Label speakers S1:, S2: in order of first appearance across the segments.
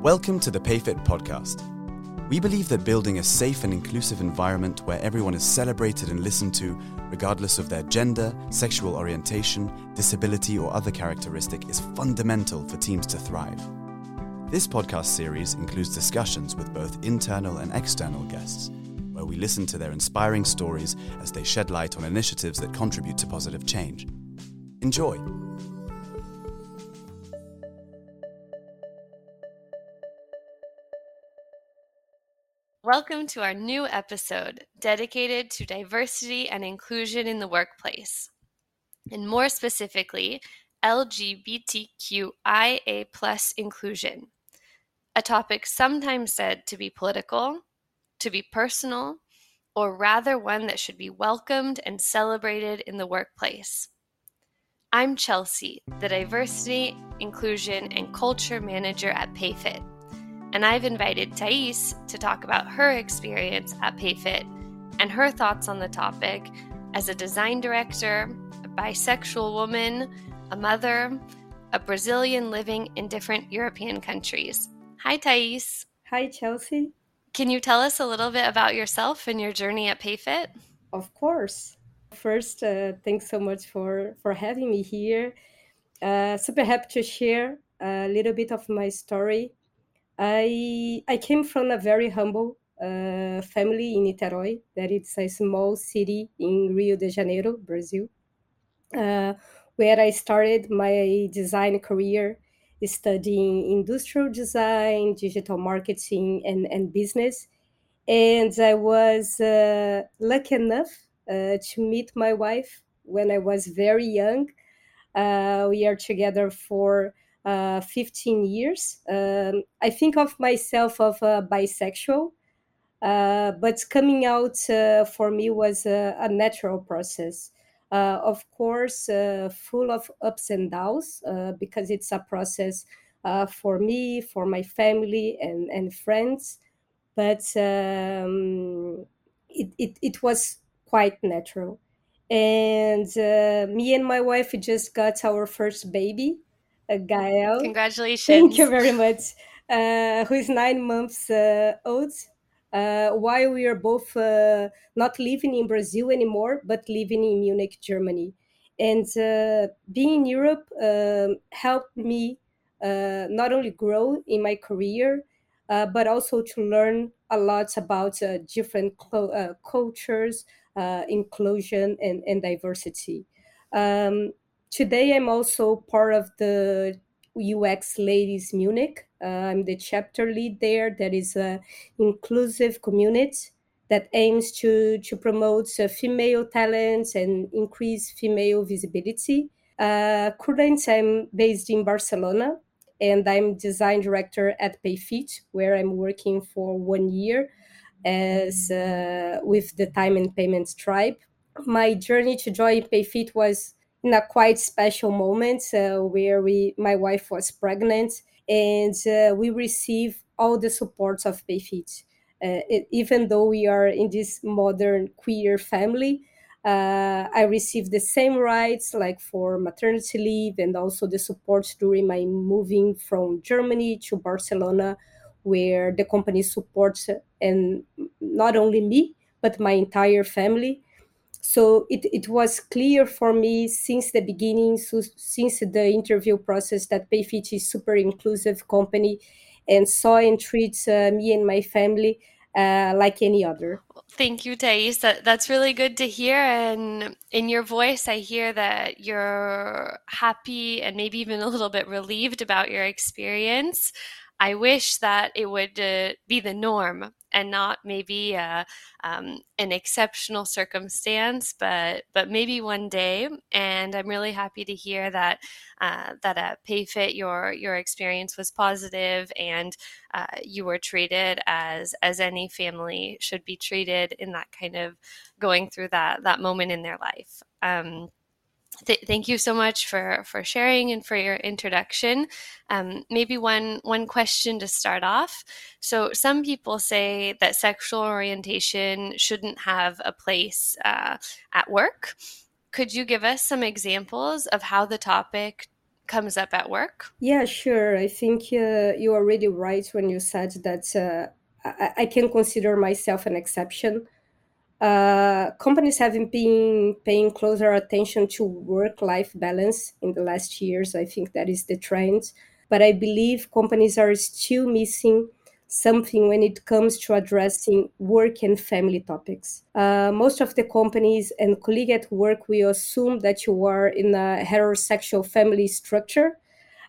S1: Welcome to the PayFit podcast. We believe that building a safe and inclusive environment where everyone is celebrated and listened to, regardless of their gender, sexual orientation, disability, or other characteristic, is fundamental for teams to thrive. This podcast series includes discussions with both internal and external guests, where we listen to their inspiring stories as they shed light on initiatives that contribute to positive change. Enjoy!
S2: Welcome to our new episode dedicated to diversity and inclusion in the workplace, and more specifically, LGBTQIA inclusion, a topic sometimes said to be political, to be personal, or rather one that should be welcomed and celebrated in the workplace. I'm Chelsea, the Diversity, Inclusion, and Culture Manager at PayFit and I've invited Thais to talk about her experience at PayFit and her thoughts on the topic as a design director, a bisexual woman, a mother, a Brazilian living in different European countries. Hi, Thais.
S3: Hi, Chelsea.
S2: Can you tell us a little bit about yourself and your journey at PayFit?
S3: Of course. First, uh, thanks so much for, for having me here. Uh, super happy to share a little bit of my story I I came from a very humble uh, family in Niterói, that it's a small city in Rio de Janeiro, Brazil, uh, where I started my design career, studying industrial design, digital marketing, and, and business. And I was uh, lucky enough uh, to meet my wife when I was very young. Uh, we are together for uh, 15 years. Um, I think of myself of a bisexual, uh, but coming out uh, for me was a, a natural process. Uh, of course, uh, full of ups and downs because it's a process for me, for my family, and, and friends. But um, it, it, it was quite natural. And me and my wife just got our first baby Gael.
S2: Congratulations.
S3: Thank you very much. Uh, who is nine months uh, old. Uh, while we are both uh, not living in Brazil anymore, but living in Munich, Germany. And uh, being in Europe um, helped me not only grow in my career, but also to learn a lot about different cultures, inclusion, and, and diversity. Um, today I'm also part of the UX Ladies Munich. Uh, I'm the chapter lead there. That is an inclusive community that aims to, to promote uh, female talents and increase female visibility. Uh, currently, I'm based in Barcelona and I'm design director at PayFit, where I'm working for one year as uh, with the time and payments tribe. My journey to join PayFit was in a quite special moment uh, where we, my wife was pregnant, and uh, we receive all the supports of PayFit. Uh, even though we are in this modern queer family, uh, I received the same rights like for maternity leave and also the support during my moving from Germany to Barcelona, where the company supports and not only me but my entire family so it, it was clear for me since the beginning so since the interview process that payfit is super inclusive company and saw and treats uh, me and my family uh, like any other.
S2: Thank you thais. That, that's really good to hear. And in your voice i hear that you're happy and maybe even a little bit relieved about your experience I wish that it would uh, be the norm and not maybe uh, um, an exceptional circumstance, but but maybe one day. And I'm really happy to hear that uh, that at PayFit your your experience was positive and uh, you were treated as as any family should be treated in that kind of going through that that moment in their life. Um, Th- thank you so much for for sharing and for your introduction. Um, maybe one one question to start off. So some people say that sexual orientation shouldn't have a place uh, at work. Could you give us some examples of how the topic comes up at work?
S3: Yeah, sure. I think uh, you are really right when you said that uh, I, I, can consider myself an exception. Uh, companies haven't been paying closer attention to work life balance in the last years. I think that is the trend. But I believe companies are still missing something when it comes to addressing work and family topics. Uh, most of the companies and colleagues at work will assume that you are in a heterosexual family structure.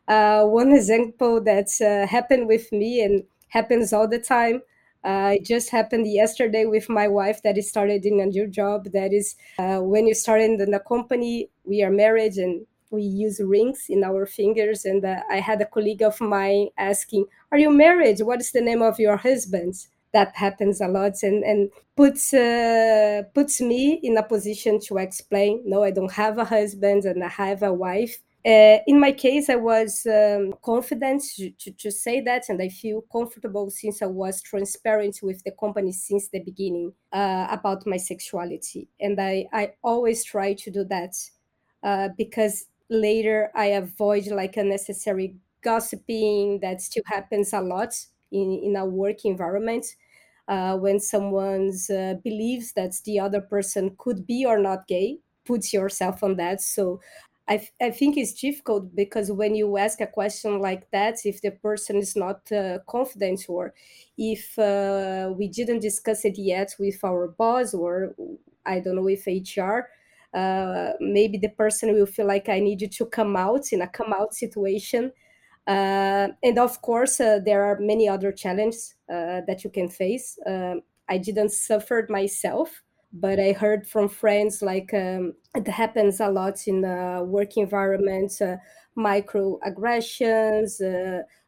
S3: Uh, one example that uh, happened with me and happens all the time. It just happened yesterday with my wife that is started in a new job. That is, uh, when you start in the company, we are married and we use rings in our fingers. And uh, I had a colleague of mine asking, "Are you married? What is the name of your husband?" That happens a lot, and and puts uh, puts me in a position to explain. No, I don't have a husband, and I have a wife. Uh, in my case, I was um, confident to, to, to, say that, and I feel comfortable since I was transparent with the company since the beginning uh, about my sexuality. And I, I always try to do that uh, because later i avoid like unnecessary gossiping that still happens a lot in, in a work environment uh, when someone uh, believes that the other person could be or not gay puts yourself on that so I, I think it's difficult because when you ask a question like that if the person is not uh, confident or if uh, we didn't discuss it yet with our boss or i don't know if hr uh, maybe the person will feel like I need you to come out in a come out situation. Uh, and of course, uh, there are many other challenges uh, that you can face. Um, I didn't suffer myself, but I heard from friends like um, it happens a lot in the work environment, uh, microaggressions,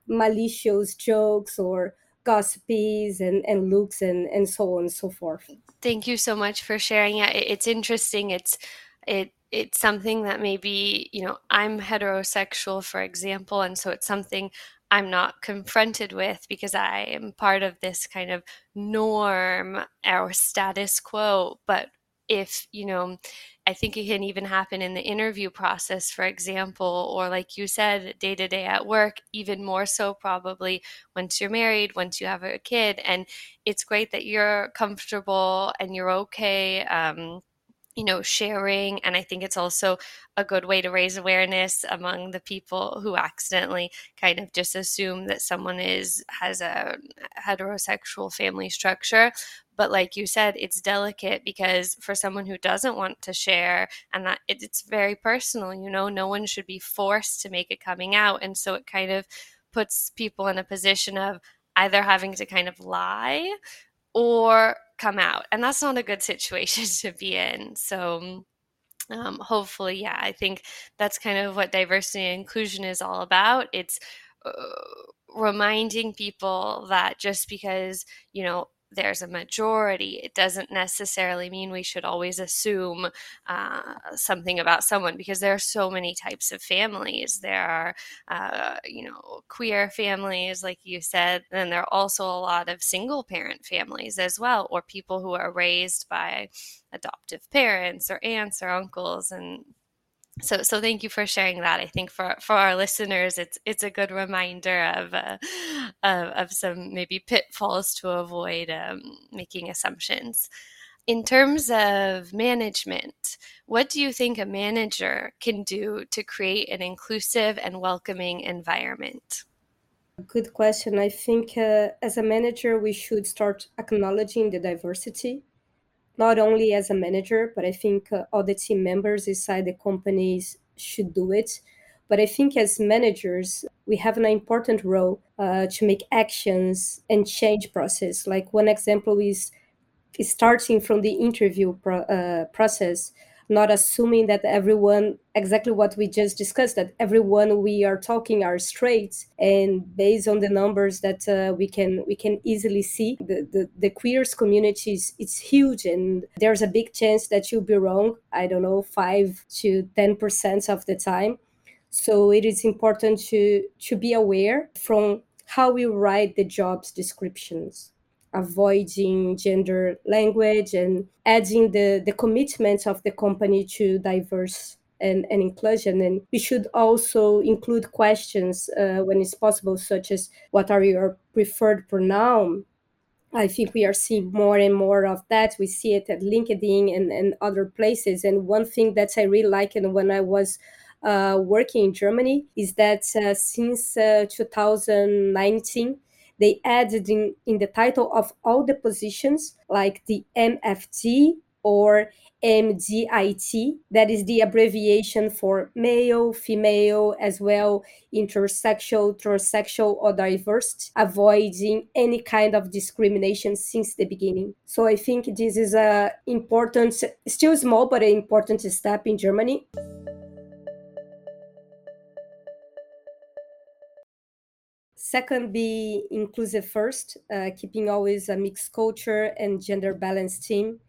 S3: malicious jokes, or gossipies and, and looks and, and so on and so forth.
S2: Thank you so much for sharing it. It's interesting. It's it it's something that maybe, you know, I'm heterosexual, for example, and so it's something I'm not confronted with because I am part of this kind of norm or status quo. But if, you know, I think it can even happen in the interview process, for example, or like you said, day to day at work, even more so probably once you're married, once you have a kid. And it's great that you're comfortable and you're okay. Um, you know, sharing. And I think it's also a good way to raise awareness among the people who accidentally kind of just assume that someone is has a heterosexual family structure. But like you said, it's delicate because for someone who doesn't want to share, and that it, it's very personal, you know, no one should be forced to make it coming out. And so it kind of puts people in a position of either having to kind of lie or come out. And that's not a good situation to be in. So, um, hopefully, yeah, I think that's kind of what diversity and inclusion is all about. It's uh, reminding people that just because, you know, there's a majority, it doesn't necessarily mean we should always assume uh, something about someone because there are so many types of families. There are, uh, you know, queer families, like you said, and there are also a lot of single parent families as well, or people who are raised by adoptive parents or aunts or uncles and so so thank you for sharing that. I think for for our listeners it's it's a good reminder of uh, of, of, some maybe pitfalls to avoid um, making assumptions. In terms of management what do you think a manager can do to create an inclusive and welcoming environment?
S3: Good question. I think uh, as a manager we should start acknowledging the diversity not only as a manager, but I think uh, all the team members inside the companies should do it. But I think as managers, we have an important role uh, to make actions and change process. Like one example is, starting from the interview pro- uh, process not assuming that everyone exactly what we just discussed that everyone we are talking are straight and based on the numbers that uh, we can we can easily see the, the the queers community is it's huge and there's a big chance that you'll be wrong i don't know 5 to 10% of the time. So it is important to to be aware from how we write the jobs descriptions avoiding gender language and adding the, the commitment of the company to diverse and, and inclusion. And we should also include questions uh, when it's possible, such as what are your preferred pronoun? I think we are seeing more and more of that. We see it at LinkedIn and, and other places. And one thing that I really like, and when I was uh, working in Germany, is that uh, since uh, 2019, they added in, in the title of all the positions, like the MFT or MDIT, that is the abbreviation for male, female, as well, intersexual, transsexual, or diverse, avoiding any kind of discrimination since the beginning. So I think this is a important, still small, but an important step in Germany. Second, be inclusive first, uh, keeping always a mixed culture and gender balanced team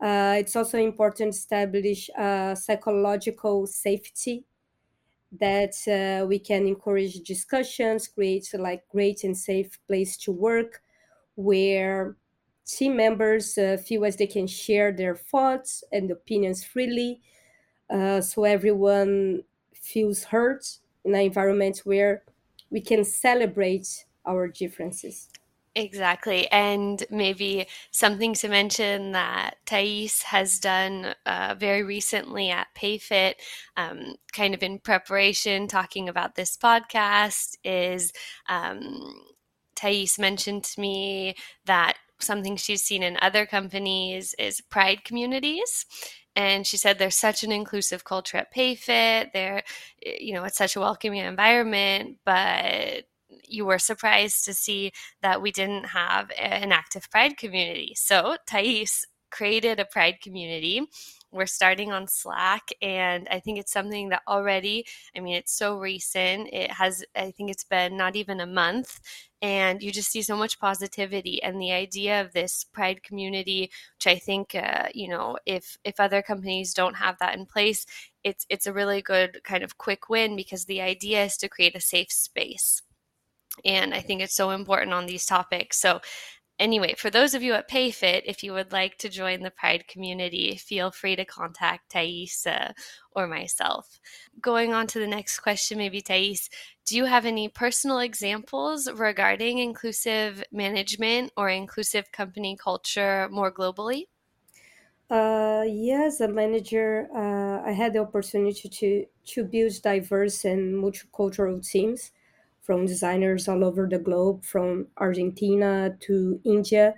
S3: uh, it's also important to establish uh, psychological safety that uh, we can encourage discussions, create like great and safe place to work where team members uh, feel as they can share their thoughts and opinions freely. Uh, so everyone feels heard in an environment where we can celebrate our differences.
S2: Exactly. And maybe something to mention that Thais has done uh, very recently at PayFit, um, kind of in preparation, talking about this podcast, is um, Thais mentioned to me that something she's seen in other companies is pride communities and she said there's such an inclusive culture at payfit there eh, you know it's such a welcoming environment but you were surprised to see that we didn't have an active Pride community. So Thais created a Pride community. We're starting on Slack, and I think it's something that already, I mean, it's so recent. It has, I think it's been not even a month, and you just see so much positivity. And the idea of this Pride community, which I think, uh, you know, if if other companies don't have that in place, it's it's a really good kind of quick win because the idea is to create a safe space. And I think it's so important on these topics. So, anyway, for those of you at PayFit, if you would like to join the Pride community, feel free to contact Thais uh, or myself. Going on to the next question, maybe Thais, do you have any personal examples regarding inclusive management or inclusive company culture more globally?
S3: Uh, yes, as a manager, uh, I had the opportunity to to build diverse and multicultural teams from designers all over the globe, from Argentina to India.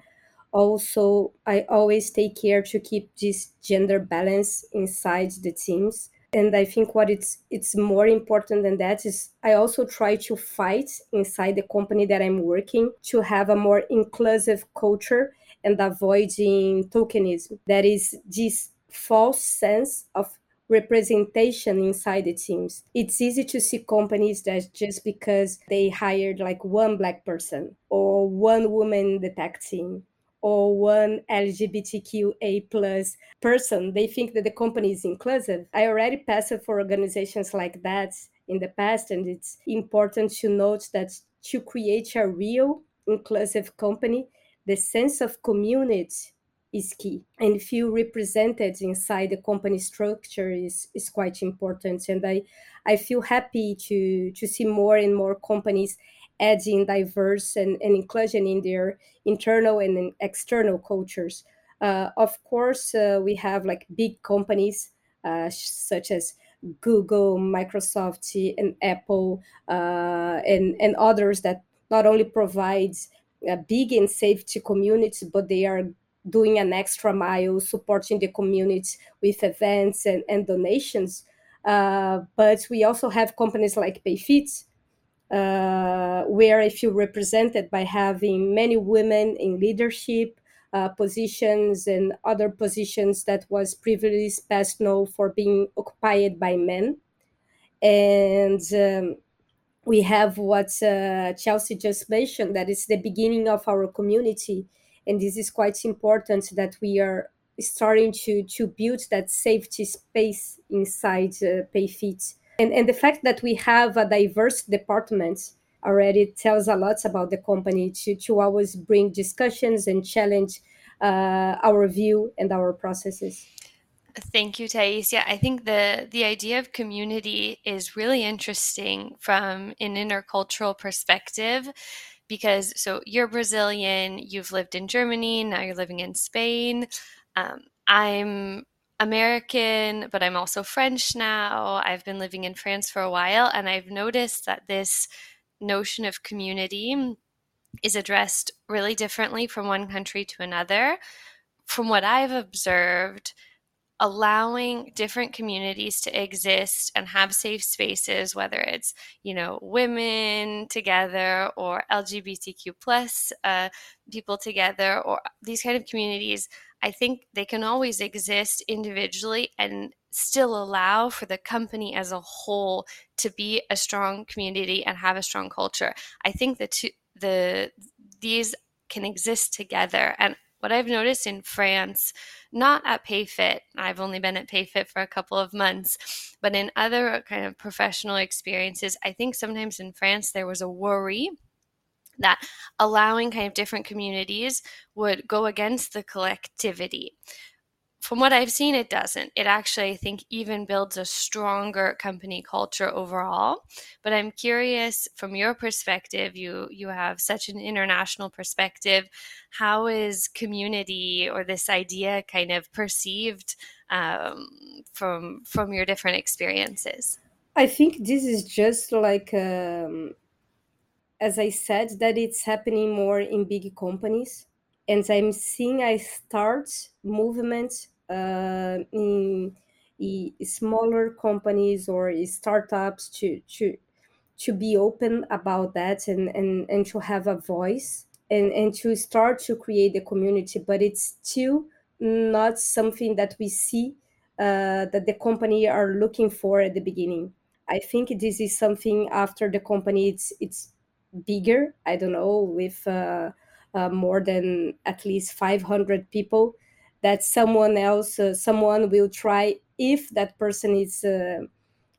S3: Also, I always take care to keep this gender balance inside the teams. And I think what it's it's more important than that is I also try to fight inside the company that I'm working to have a more inclusive culture and avoiding tokenism. That is this false sense of representation inside the teams. It's easy to see companies that just because they hired like one black person or one woman in the tech team or one LGBTQA plus person, they think that the company is inclusive. I already passed for organizations like that in the past, and it's important to note that to create a real inclusive company, the sense of community is key. And feel represented inside the company structure is, is quite important. And i i feel happy to to see more and more companies adding diverse and, and inclusion in their internal and external cultures. Uh, of course uh, we have like big companies uh, such as google microsoft and apple uh, and and others that not only provides a big and safety communities but they are doing an extra mile, supporting the community with events and, and donations. Uh, but we also have companies like PayFit, uh, where I feel represented by having many women in leadership uh, positions and other positions that was previously best known for being occupied by men. And um, we have what uh, Chelsea just mentioned, that is the beginning of our community and this is quite important that we are starting to to build that safety space inside uh, payfit. And and the fact that we have a diverse department already tells a lot about the company to to always bring discussions and challenge uh, our view and our processes.
S2: Thank you, Thais. Yeah, I think the the idea of community is really interesting from an intercultural perspective because so you're Brazilian, you've lived in Germany, now you're living in Spain. Um, I'm American, but I'm also French now. I've been living in France for a while, and I've noticed that this notion of community is addressed really differently from one country to another. From what I've observed, allowing different communities to exist and have safe spaces whether it's you know women together or lgbtq plus uh, people together or these kind of communities i think they can always exist individually and still allow for the company as a whole to be a strong community and have a strong culture. I think the two the these can exist together and what I've noticed in France, not at PayFit, I've only been at PayFit for a couple of months, but in other uh, kind of professional experiences, I think sometimes in France there was a worry that allowing kind of different communities would go against the collectivity from what I've seen, it doesn't. It actually, I think, even builds a stronger company culture overall. But I'm curious, from your perspective, you you have such an international perspective. How is community or this idea kind of perceived um, from from your different experiences?
S3: I think this is just like, um, as I said, that it's happening more in big companies and I'm seeing a start movement in, in smaller companies or startups to to to be open about that and and, and to have a voice and, and to start to create the community. But it's still not something that we see uh, that the company are looking for at the beginning. I think this is something after the company it's it's bigger. I don't know with uh, uh, more than at least 500 people that someone else uh, someone will try if that person is uh,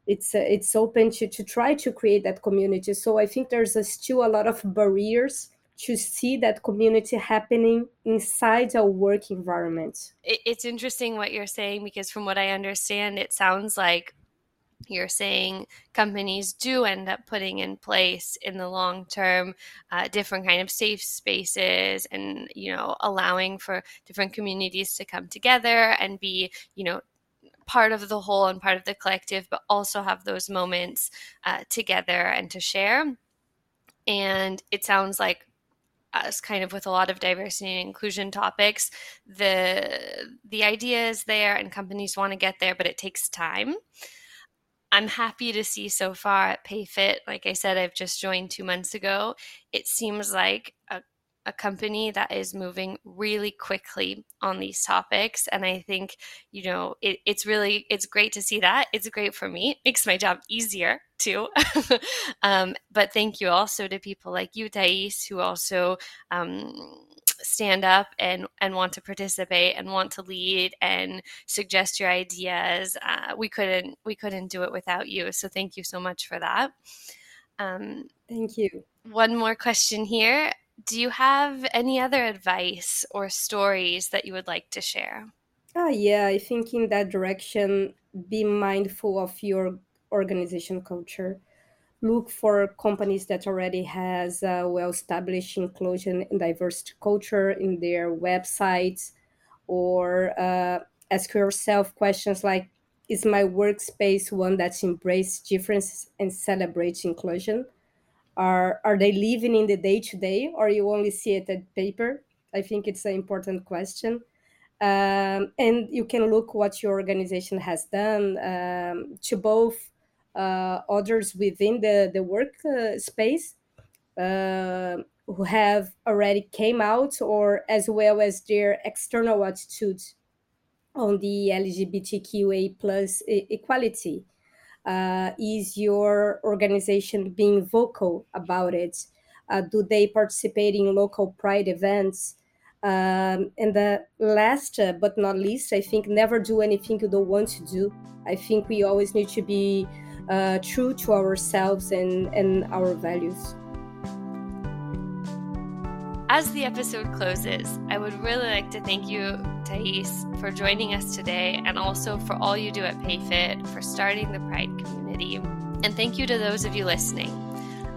S3: it's uh, it's open to, to try to create that community. So i think there's a, still a lot of barriers to see that community happening inside a work environment.
S2: It's interesting what you're saying because from what i understand it sounds like you're saying companies do end up putting in place in the long term uh, different kind of safe spaces and you know allowing for different communities to come together and be you know part of the whole and part of the collective but also have those moments uh, together and to share. And it sounds like us kind of with a lot of diversity and inclusion topics the the idea is there and companies want to get there but it takes time I'm happy to see so far at PayFit. Like I said, I've just joined two months ago. It seems like a, a company that is moving really quickly on these topics. And I think, you know, it, it's really, it's great to see that. It's great for me. It makes my job easier too. um, but thank you also to people like you, Thais, who also, um, stand up and and want to participate and want to lead and suggest your ideas uh, we couldn't we couldn't do it without you. So thank you so much for that.
S3: Um, thank you.
S2: one more question here. Do you have any other advice or stories that you would like to share?
S3: Oh yeah i think in that direction be mindful of your organization culture look for companies that already has a well-established inclusion and diversity culture in their websites or uh, ask yourself questions like is my workspace one that embraces differences and celebrates inclusion? Are are they living in the day to day or you only see it at paper? I think it's an important question. Um, and you can look what your organization has done um, to both others within the, the work uh, space uh, who have already came out or as well as their external attitudes on the LGBTQA plus equality. Uh, is your organization being vocal about it? Uh, do they participate in local pride events? Um, and the last uh, but not least, I think never do anything you don't want to do. I think we always need to be uh, true to ourselves and, and our values.
S2: As the episode closes, I would really like to thank you, Thais, for joining us today and also for all you do at PayFit, for starting the Pride community. And thank you to those of you listening.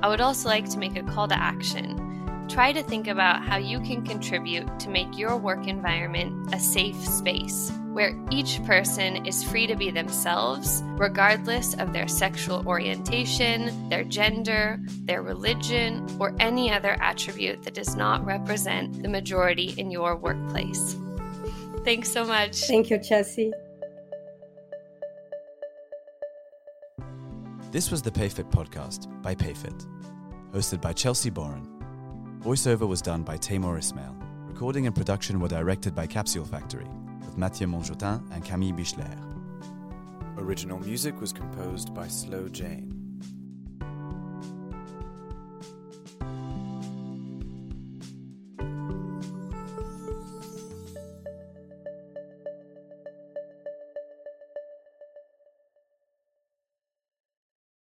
S2: I would also like to make a call to action. Try to think about how you can contribute to make your work environment a safe space where each person is free to be themselves, regardless of their sexual orientation, their gender, their religion, or any other attribute that does not represent the majority in your workplace. Thanks so much.
S3: Thank you, Chelsea.
S1: This was the PayFit podcast by PayFit, hosted by Chelsea Boren. Voiceover was done by Taymour Ismail. Recording and production were directed by Capsule Factory with Matthieu Montjotin and Camille Bichler. Original music was composed by Slow Jane.